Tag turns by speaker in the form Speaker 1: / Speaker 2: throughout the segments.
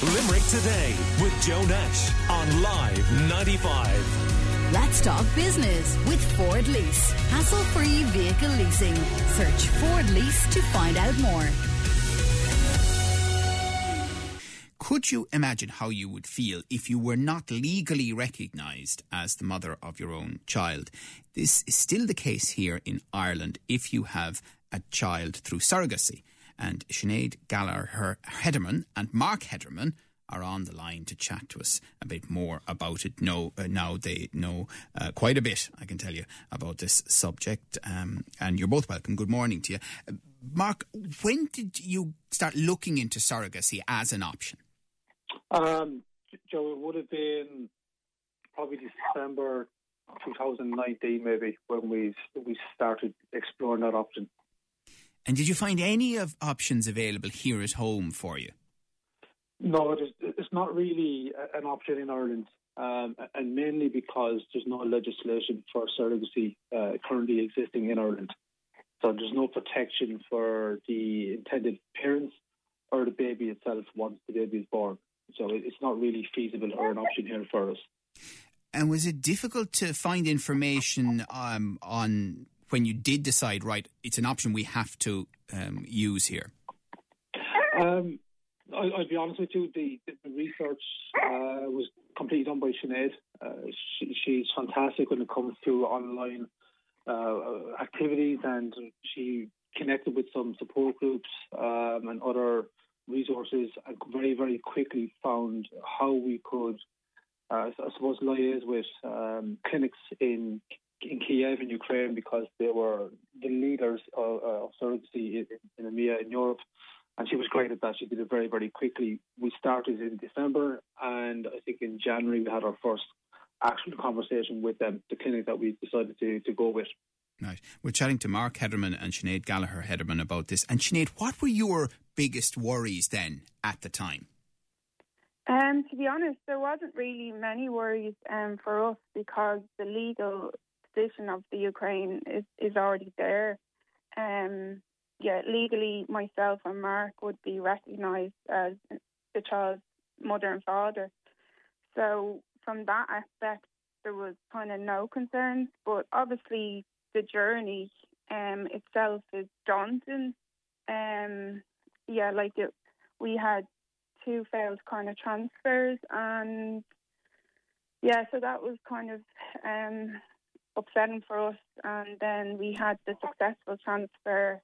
Speaker 1: Limerick Today with Joe Nash on Live 95.
Speaker 2: Let's talk business with Ford Lease. Hassle free vehicle leasing. Search Ford Lease to find out more.
Speaker 3: Could you imagine how you would feel if you were not legally recognised as the mother of your own child? This is still the case here in Ireland if you have a child through surrogacy. And Sinead Gallagher Hederman and Mark Hederman are on the line to chat to us a bit more about it. No, uh, now they know uh, quite a bit, I can tell you, about this subject. Um, and you're both welcome. Good morning to you. Uh, Mark, when did you start looking into surrogacy as an option?
Speaker 4: Um, Joe, it would have been probably December 2019, maybe, when we we started exploring that option.
Speaker 3: And did you find any of options available here at home for you?
Speaker 4: No, it is, it's not really an option in Ireland, um, and mainly because there's no legislation for surrogacy uh, currently existing in Ireland. So there's no protection for the intended parents or the baby itself once the baby is born. So it's not really feasible or an option here for us.
Speaker 3: And was it difficult to find information um, on when you did decide, right, it's an option we have to um, use here?
Speaker 4: Um, I, will be honest with you, the, the research uh, was completely done by Sinead. Uh, she, she's fantastic when it comes to online uh, activities, and she connected with some support groups um, and other resources, and very, very quickly found how we could, uh, I suppose, liaise with um, clinics in in Kiev in Ukraine because they were the leaders of, uh, of surrogacy in, in EMEA in Europe. And she was great at that. She did it very, very quickly. We started in December, and I think in January we had our first actual conversation with them, the clinic that we decided to, to go with.
Speaker 3: Right. We're chatting to Mark Hederman and Sinead Gallagher Hederman about this. And Sinead, what were your biggest worries then at the time?
Speaker 5: Um, to be honest, there wasn't really many worries um, for us because the legal position of the Ukraine is, is already there. Um, yeah, legally, myself and Mark would be recognised as the child's mother and father. So, from that aspect, there was kind of no concerns. But obviously, the journey um, itself is daunting. Um, yeah, like it, we had two failed kind of transfers, and yeah, so that was kind of um, upsetting for us. And then we had the successful transfer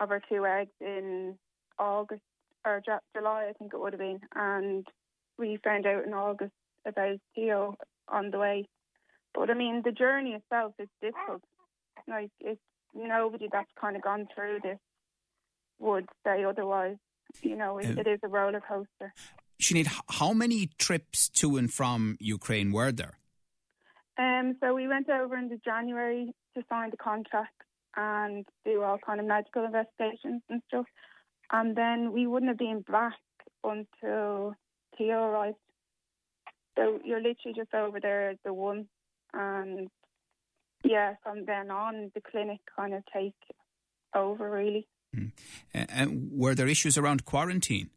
Speaker 5: of our two eggs in August or July, I think it would have been, and we found out in August about Theo on the way. But I mean, the journey itself is difficult. Like it's nobody that's kind of gone through this would say otherwise. You know, it, uh, it is a roller coaster.
Speaker 3: Sinead, how many trips to and from Ukraine were there?
Speaker 5: Um, so we went over in the January to sign the contract and do all kind of medical investigations and stuff. And then we wouldn't have been back until Theo arrived. So you're literally just over there the one, and yeah, from then on the clinic kind of take over really.
Speaker 3: Mm. And were there issues around quarantine?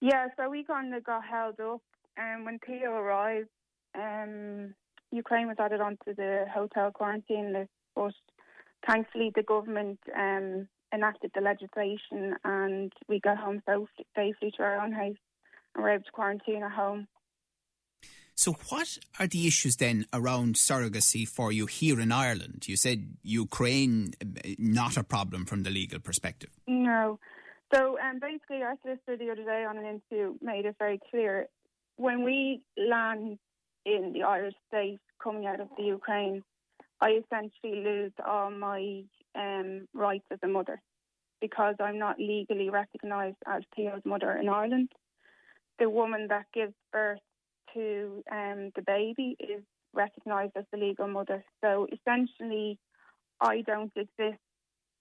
Speaker 5: Yeah, so we kind of got held up, and when Theo arrived, um, Ukraine was added onto the hotel quarantine list, but thankfully the government um, enacted the legislation and we got home safely, safely to our own house and were able to quarantine at home.
Speaker 3: So, what are the issues then around surrogacy for you here in Ireland? You said Ukraine, not a problem from the legal perspective.
Speaker 5: No. So, um, basically, our solicitor the other day on an interview made it very clear when we land in the Irish state coming out of the Ukraine, I essentially lose all my um, rights as a mother because I'm not legally recognised as Theo's mother in Ireland. The woman that gives birth to um, the baby is recognised as the legal mother. So essentially, I don't exist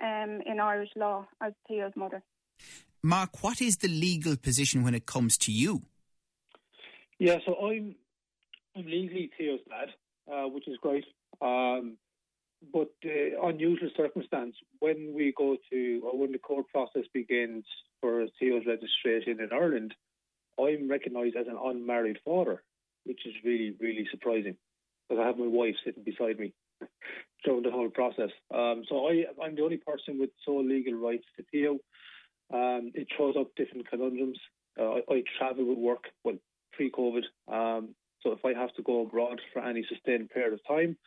Speaker 5: um, in Irish law as Theo's mother.
Speaker 3: Mark, what is the legal position when it comes to you?
Speaker 4: Yeah, so I'm I'm legally Theo's dad, uh, which is great. Um, but the unusual circumstance when we go to or when the court process begins for Theo's registration in Ireland, I'm recognised as an unmarried father, which is really, really surprising because I have my wife sitting beside me during the whole process. Um, so I, I'm the only person with sole legal rights to Theo. Um, it throws up different conundrums. Uh, I, I, travel with work, well, pre-COVID. Um, so if I have to go abroad for any sustained period of time,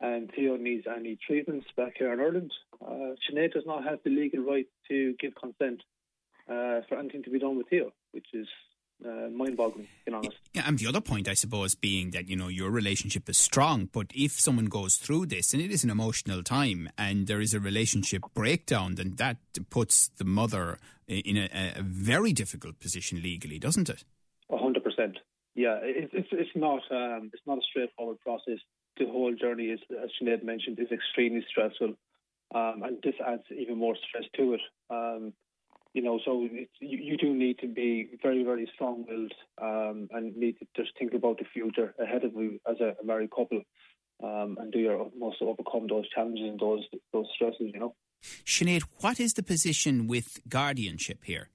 Speaker 4: and Theo needs any treatments back here in Ireland, uh, Sinead does not have the legal right to give consent uh, for anything to be done with Theo, which is uh, mind-boggling, being honest.
Speaker 3: Yeah, and the other point, I suppose, being that you know your relationship is strong, but if someone goes through this and it is an emotional time and there is a relationship breakdown, then that puts the mother in a, a very difficult position legally, doesn't it?
Speaker 4: hundred percent. Yeah, it, it's it's not um, it's not a straightforward process. The whole journey is, as Sinead mentioned, is extremely stressful, um, and this adds even more stress to it. Um, you know, so you, you do need to be very, very strong-willed um, and need to just think about the future ahead of you as a, a married couple um, and do your utmost to overcome those challenges and those those stresses, you know.
Speaker 3: Sinead, what is the position with guardianship here?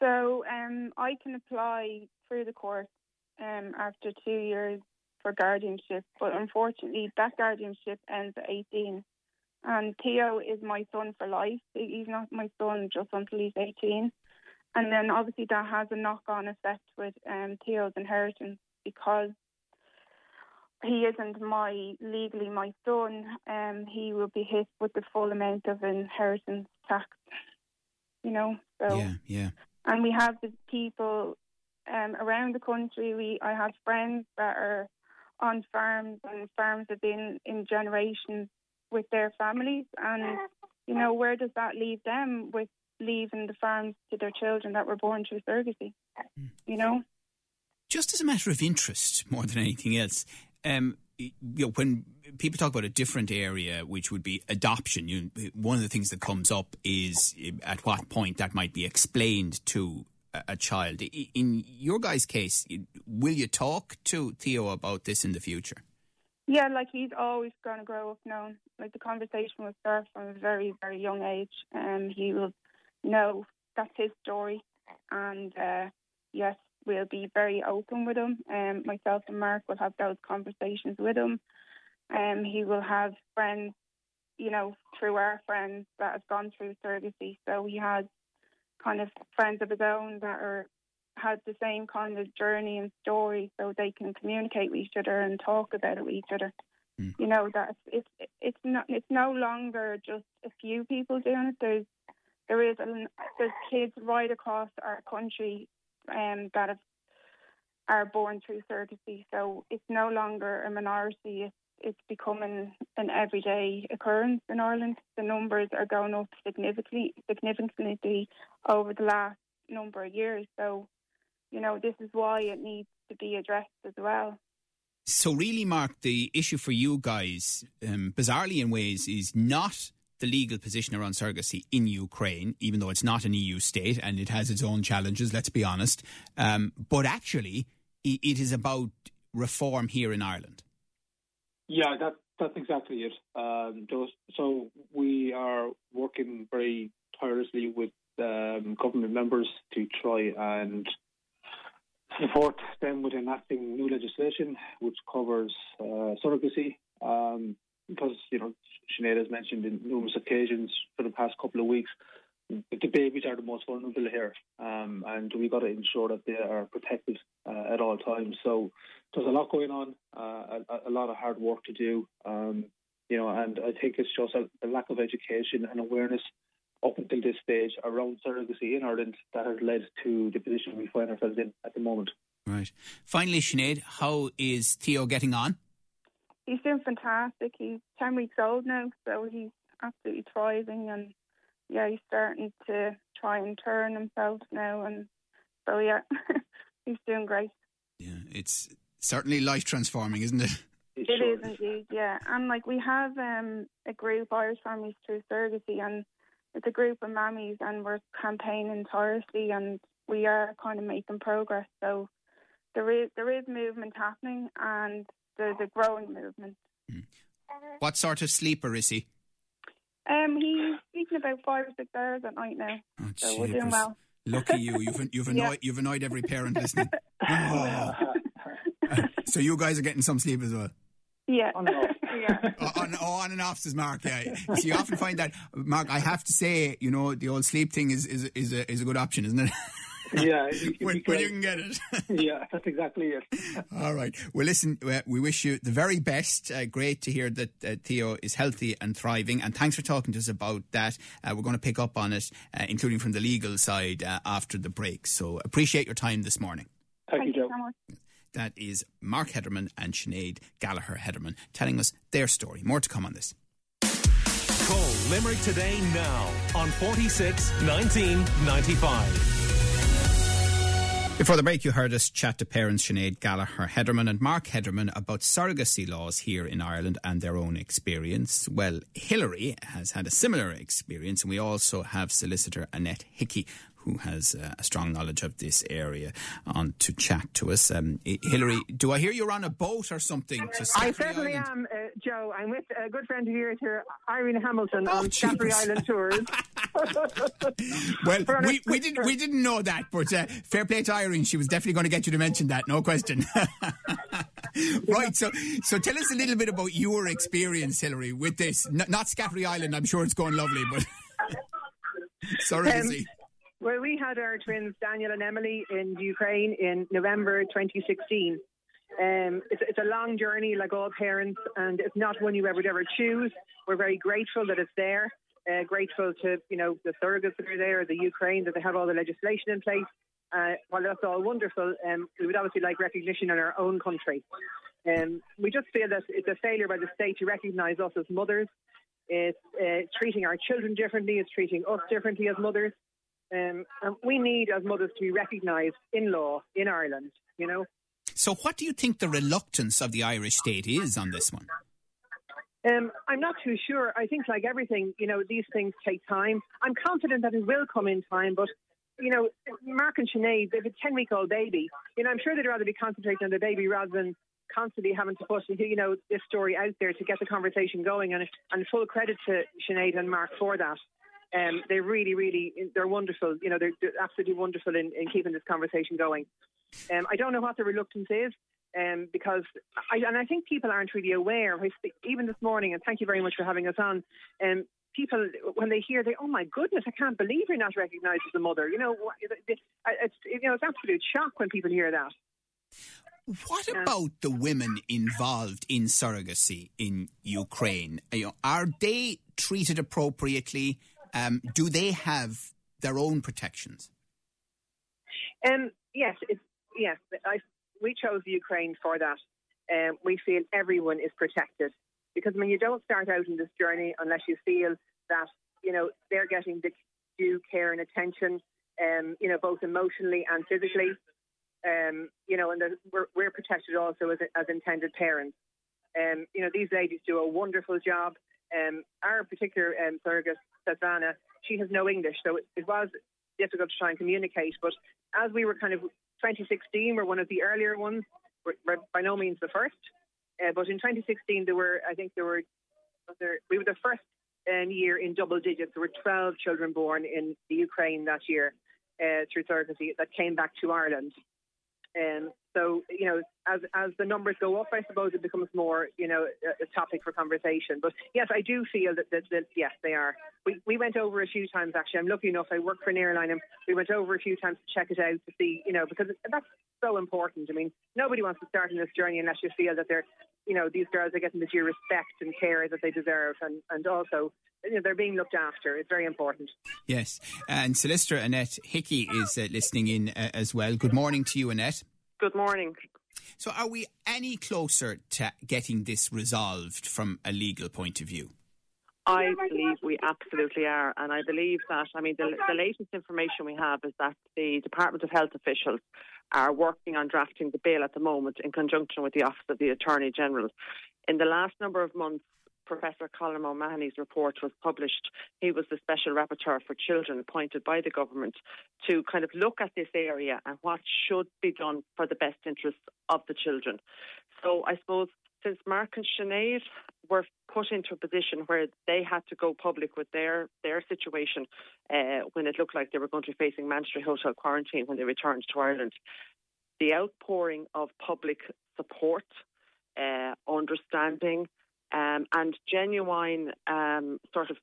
Speaker 5: So um, I can apply through the course um, after two years for guardianship, but unfortunately that guardianship ends at 18. And Theo is my son for life. He's not my son just until he's 18. And then obviously that has a knock on effect with um, Theo's inheritance because he isn't my legally my son. Um, he will be hit with the full amount of inheritance tax. You know, so
Speaker 3: yeah, yeah.
Speaker 5: And we have the people um, around the country. We I have friends that are on farms, and farms have been in generations with their families. And, you know, where does that leave them with leaving the farms to their children that were born through surrogacy? Mm. You know?
Speaker 3: Just as a matter of interest more than anything else, um, you know, when people talk about a different area, which would be adoption, you, one of the things that comes up is eh, at what point that might be explained to a, child. In your guy's case, will you talk to Theo about this in the future?
Speaker 5: Yeah, like he's always going to grow up knowing. Like the conversation will start from a very, very young age, and he will know that's his story. And uh, yes, we'll be very open with him. Um, myself and Mark will have those conversations with him. Um, he will have friends, you know, through our friends that have gone through surrogacy. So he has kind of friends of his own that are had the same kind of journey and story, so they can communicate with each other and talk about it with each other. Mm. You know that it's it's not it's no longer just a few people doing it. There's there is a, there's kids right across our country um, that have, are born through surrogacy. So it's no longer a minority. It's it's becoming an everyday occurrence in Ireland. The numbers are going up significantly significantly over the last number of years. So you know, this is why it needs to be addressed as well.
Speaker 3: So, really, Mark, the issue for you guys, um, bizarrely in ways, is not the legal position around surrogacy in Ukraine, even though it's not an EU state and it has its own challenges, let's be honest. Um, but actually, it is about reform here in Ireland.
Speaker 4: Yeah, that, that's exactly it. Um, so we are working very tirelessly with um, government members to try and support them with enacting new legislation which covers uh, surrogacy. Um, because, you know, Sinead has mentioned in numerous occasions for the past couple of weeks, the babies are the most vulnerable here, um, and we got to ensure that they are protected uh, at all times. So there's a lot going on, uh, a, a, lot of hard work to do, um, you know, and I think it's just a, a lack of education and awareness up until this stage around surrogacy in Ireland that has led to the position we find ourselves in at the moment.
Speaker 3: Right. Finally, Sinead, how is Theo getting on?
Speaker 5: He's doing fantastic. He's 10 weeks old now, so he's absolutely thriving and yeah, he's starting to try and turn himself now. And so, yeah, he's doing great.
Speaker 3: Yeah, it's certainly life transforming, isn't it?
Speaker 5: It is indeed, yeah. And like we have um, a group, Irish Families Through Surrogacy, and it's a group of mammies and we're campaigning tirelessly and we are kind of making progress. So there is there is movement happening and there's a growing movement. Mm.
Speaker 3: What sort of sleeper is he?
Speaker 5: Um, he's sleeping about five or six hours at night now. Oh, so we're doing well.
Speaker 3: Lucky you. You've you've annoyed yeah. you've annoyed every parent listening. Oh. so you guys are getting some sleep as well.
Speaker 5: Yeah. On and off.
Speaker 3: yeah. on, oh, on and off, says Mark. Yeah. So you often find that, Mark. I have to say, you know, the old sleep thing is is is a is a good option, isn't it?
Speaker 4: Yeah,
Speaker 3: when, when, you can get it.
Speaker 4: yeah, that's exactly it.
Speaker 3: All right. Well, listen, uh, we wish you the very best. Uh, great to hear that uh, Theo is healthy and thriving. And thanks for talking to us about that. Uh, we're going to pick up on it, uh, including from the legal side uh, after the break. So appreciate your time this morning.
Speaker 4: Thank, Thank you, Joe.
Speaker 3: So that is Mark Hederman and Sinead Gallagher Hederman telling us their story. More to come on this.
Speaker 1: Call Limerick today now on 46 19 95.
Speaker 3: Before the break, you heard us chat to parents Sinead Gallagher Hederman and Mark Hederman about surrogacy laws here in Ireland and their own experience. Well, Hillary has had a similar experience, and we also have solicitor Annette Hickey who has uh, a strong knowledge of this area on to chat to us. Um, Hilary, do I hear you're on a boat or something?
Speaker 6: I certainly am, uh, Joe. I'm with a good friend of yours here, Irene Hamilton, oh, on Scattery Island tours.
Speaker 3: well, we, we didn't we didn't know that, but uh, fair play to Irene. She was definitely going to get you to mention that, no question. right, so so tell us a little bit about your experience, Hillary, with this. N- not Scattery Island. I'm sure it's going lovely, but. Sorry um,
Speaker 6: well, we had our twins, Daniel and Emily, in Ukraine in November 2016. Um, it's, it's, a long journey, like all parents, and it's not one you ever would ever choose. We're very grateful that it's there. Uh, grateful to you know the surrogates that are there, the Ukraine that they have all the legislation in place. Uh, while that's all wonderful, um, we would obviously like recognition in our own country. Um, we just feel that it's a failure by the state to recognise us as mothers. It's uh, treating our children differently. It's treating us differently as mothers. Um, and we need, as mothers, to be recognised in law in Ireland, you know.
Speaker 3: So, what do you think the reluctance of the Irish state is on this one?
Speaker 6: Um, I'm not too sure. I think, like everything, you know, these things take time. I'm confident that it will come in time, but you know, Mark and Sinead, they've a 10 week old baby. You know, I'm sure they'd rather be concentrating on the baby rather than constantly having to put, you know, this story out there to get the conversation going. And, and full credit to Sinead and Mark for that. Um, they're really, really, they're wonderful. You know, they're, they're absolutely wonderful in, in, keeping this conversation going. Um, I don't know what the reluctance is. Um, because I, and I think people aren't really aware. Even this morning, and thank you very much for having us on. Um, people when they hear, they oh my goodness, I can't believe you're not recognised as a mother. You know, it's you know it's absolute shock when people hear that.
Speaker 3: What about the women involved in surrogacy in Ukraine? Are they treated appropriately? Um, do they have their own protections?
Speaker 6: Um, yes, yes. I, we chose Ukraine for that. Um, we feel everyone is protected because when you don't start out in this journey unless you feel that you know they're getting the due care and attention, um, you know, both emotionally and physically. Um, you know, and we're, we're protected also as, as intended parents. Um, you know, these ladies do a wonderful job. Um, our particular um, Svetlana, she has no English, so it, it, was difficult to try and communicate. But as we were kind of 2016, we're one of the earlier ones. We're, we're by no means the first, uh, but in 2016 there were, I think there were, there, we were the first um, year in double digits. There were 12 children born in the Ukraine that year uh, through surrogacy that came back to Ireland. Um, so, you know, as as the numbers go up, I suppose it becomes more, you know, a, a topic for conversation. But yes, I do feel that, that, that, yes, they are. We we went over a few times actually. I'm lucky enough. I work for an airline, and we went over a few times to check it out to see, you know, because that's so important. I mean, nobody wants to start in this journey unless you feel that they're, you know, these girls are getting the due respect and care that they deserve, and and also you know, they're being looked after. It's very important.
Speaker 3: Yes. And Solicitor Annette Hickey is uh, listening in uh, as well. Good morning to you, Annette.
Speaker 7: Good morning.
Speaker 3: So, are we any closer to getting this resolved from a legal point of view?
Speaker 7: I believe we absolutely are. And I believe that, I mean, the, the, latest information we have is that the Department of Health officials are working on drafting the bill at the moment in conjunction with the Office of the Attorney General. In the last number of months, Professor Conor O'Mahony's report was published. He was the Special Rapporteur for Children appointed by the government to kind of look at this area and what should be done for the best interests of the children. So I suppose since Mark and Sinead were put into a position where they had to go public with their their situation uh, when it looked like they were going to be facing mandatory hotel quarantine when they returned to Ireland. The outpouring of public support, uh, understanding, um, and genuine um, sort of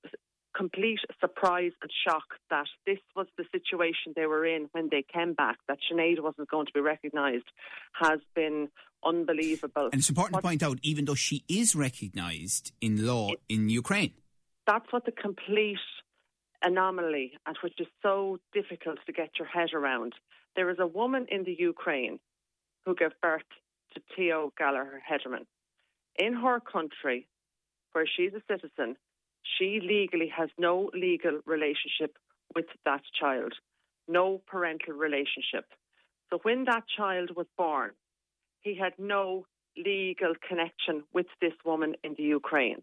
Speaker 7: complete surprise and shock that this was the situation they were in when they came back, that Sinead wasn't going to be recognised, has been unbelievable.
Speaker 3: And it's important what, to point out, even though she is recognised in law it, in Ukraine.
Speaker 7: That's what the complete anomaly, and which is so difficult to get your head around. There is a woman in the Ukraine who gave birth to Theo Gallagher Hederman. In her country, where she's a citizen, she legally has no legal relationship with that child, no parental relationship. So when that child was born, he had no legal connection with this woman in the Ukraine.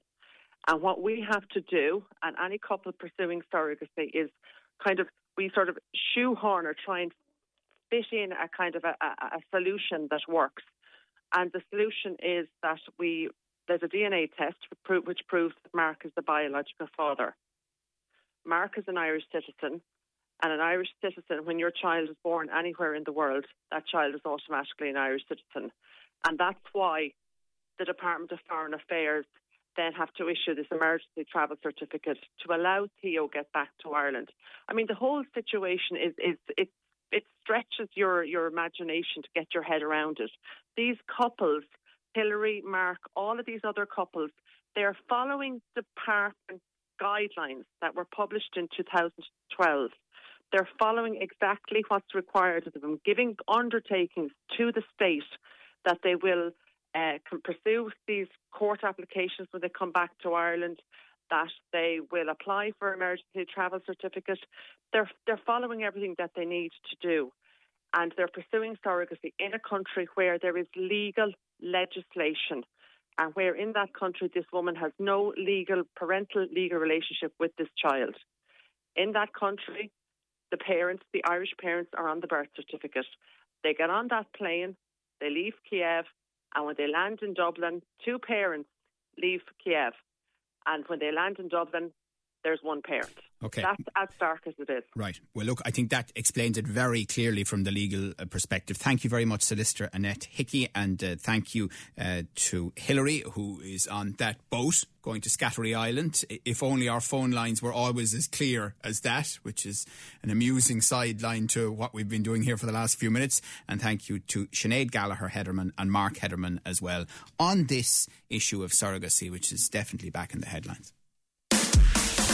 Speaker 7: And what we have to do, and any couple pursuing surrogacy, is kind of we sort of shoehorn or try and fit in a kind of a, a, a solution that works. And the solution is that we there's a DNA test which proves that Mark is the biological father. Mark is an Irish citizen, and an Irish citizen, when your child is born anywhere in the world, that child is automatically an Irish citizen. And that's why the Department of Foreign Affairs then have to issue this emergency travel certificate to allow Theo get back to Ireland. I mean, the whole situation is is it it stretches your your imagination to get your head around it. These couples, Hillary, Mark, all of these other couples, they are following department guidelines that were published in 2012. They're following exactly what's required of them, giving undertakings to the state that they will uh, pursue these court applications when they come back to Ireland, that they will apply for emergency travel certificate. They're they're following everything that they need to do, and they're pursuing surrogacy in a country where there is legal legislation, and where in that country this woman has no legal parental legal relationship with this child. In that country, the parents, the Irish parents, are on the birth certificate. They get on that plane, they leave Kiev, and when they land in Dublin, two parents leave Kiev. And when they land in Dublin, there's one parent.
Speaker 3: Okay.
Speaker 7: That's as stark as it is.
Speaker 3: Right. Well, look, I think that explains it very clearly from the legal uh, perspective. Thank you very much, Solicitor Annette Hickey, and uh, thank you uh, to Hillary, who is on that boat going to Scattery Island. If only our phone lines were always as clear as that, which is an amusing sideline to what we've been doing here for the last few minutes. And thank you to Sinead Gallagher Hederman and Mark Hederman as well on this issue of surrogacy, which is definitely back in the headlines.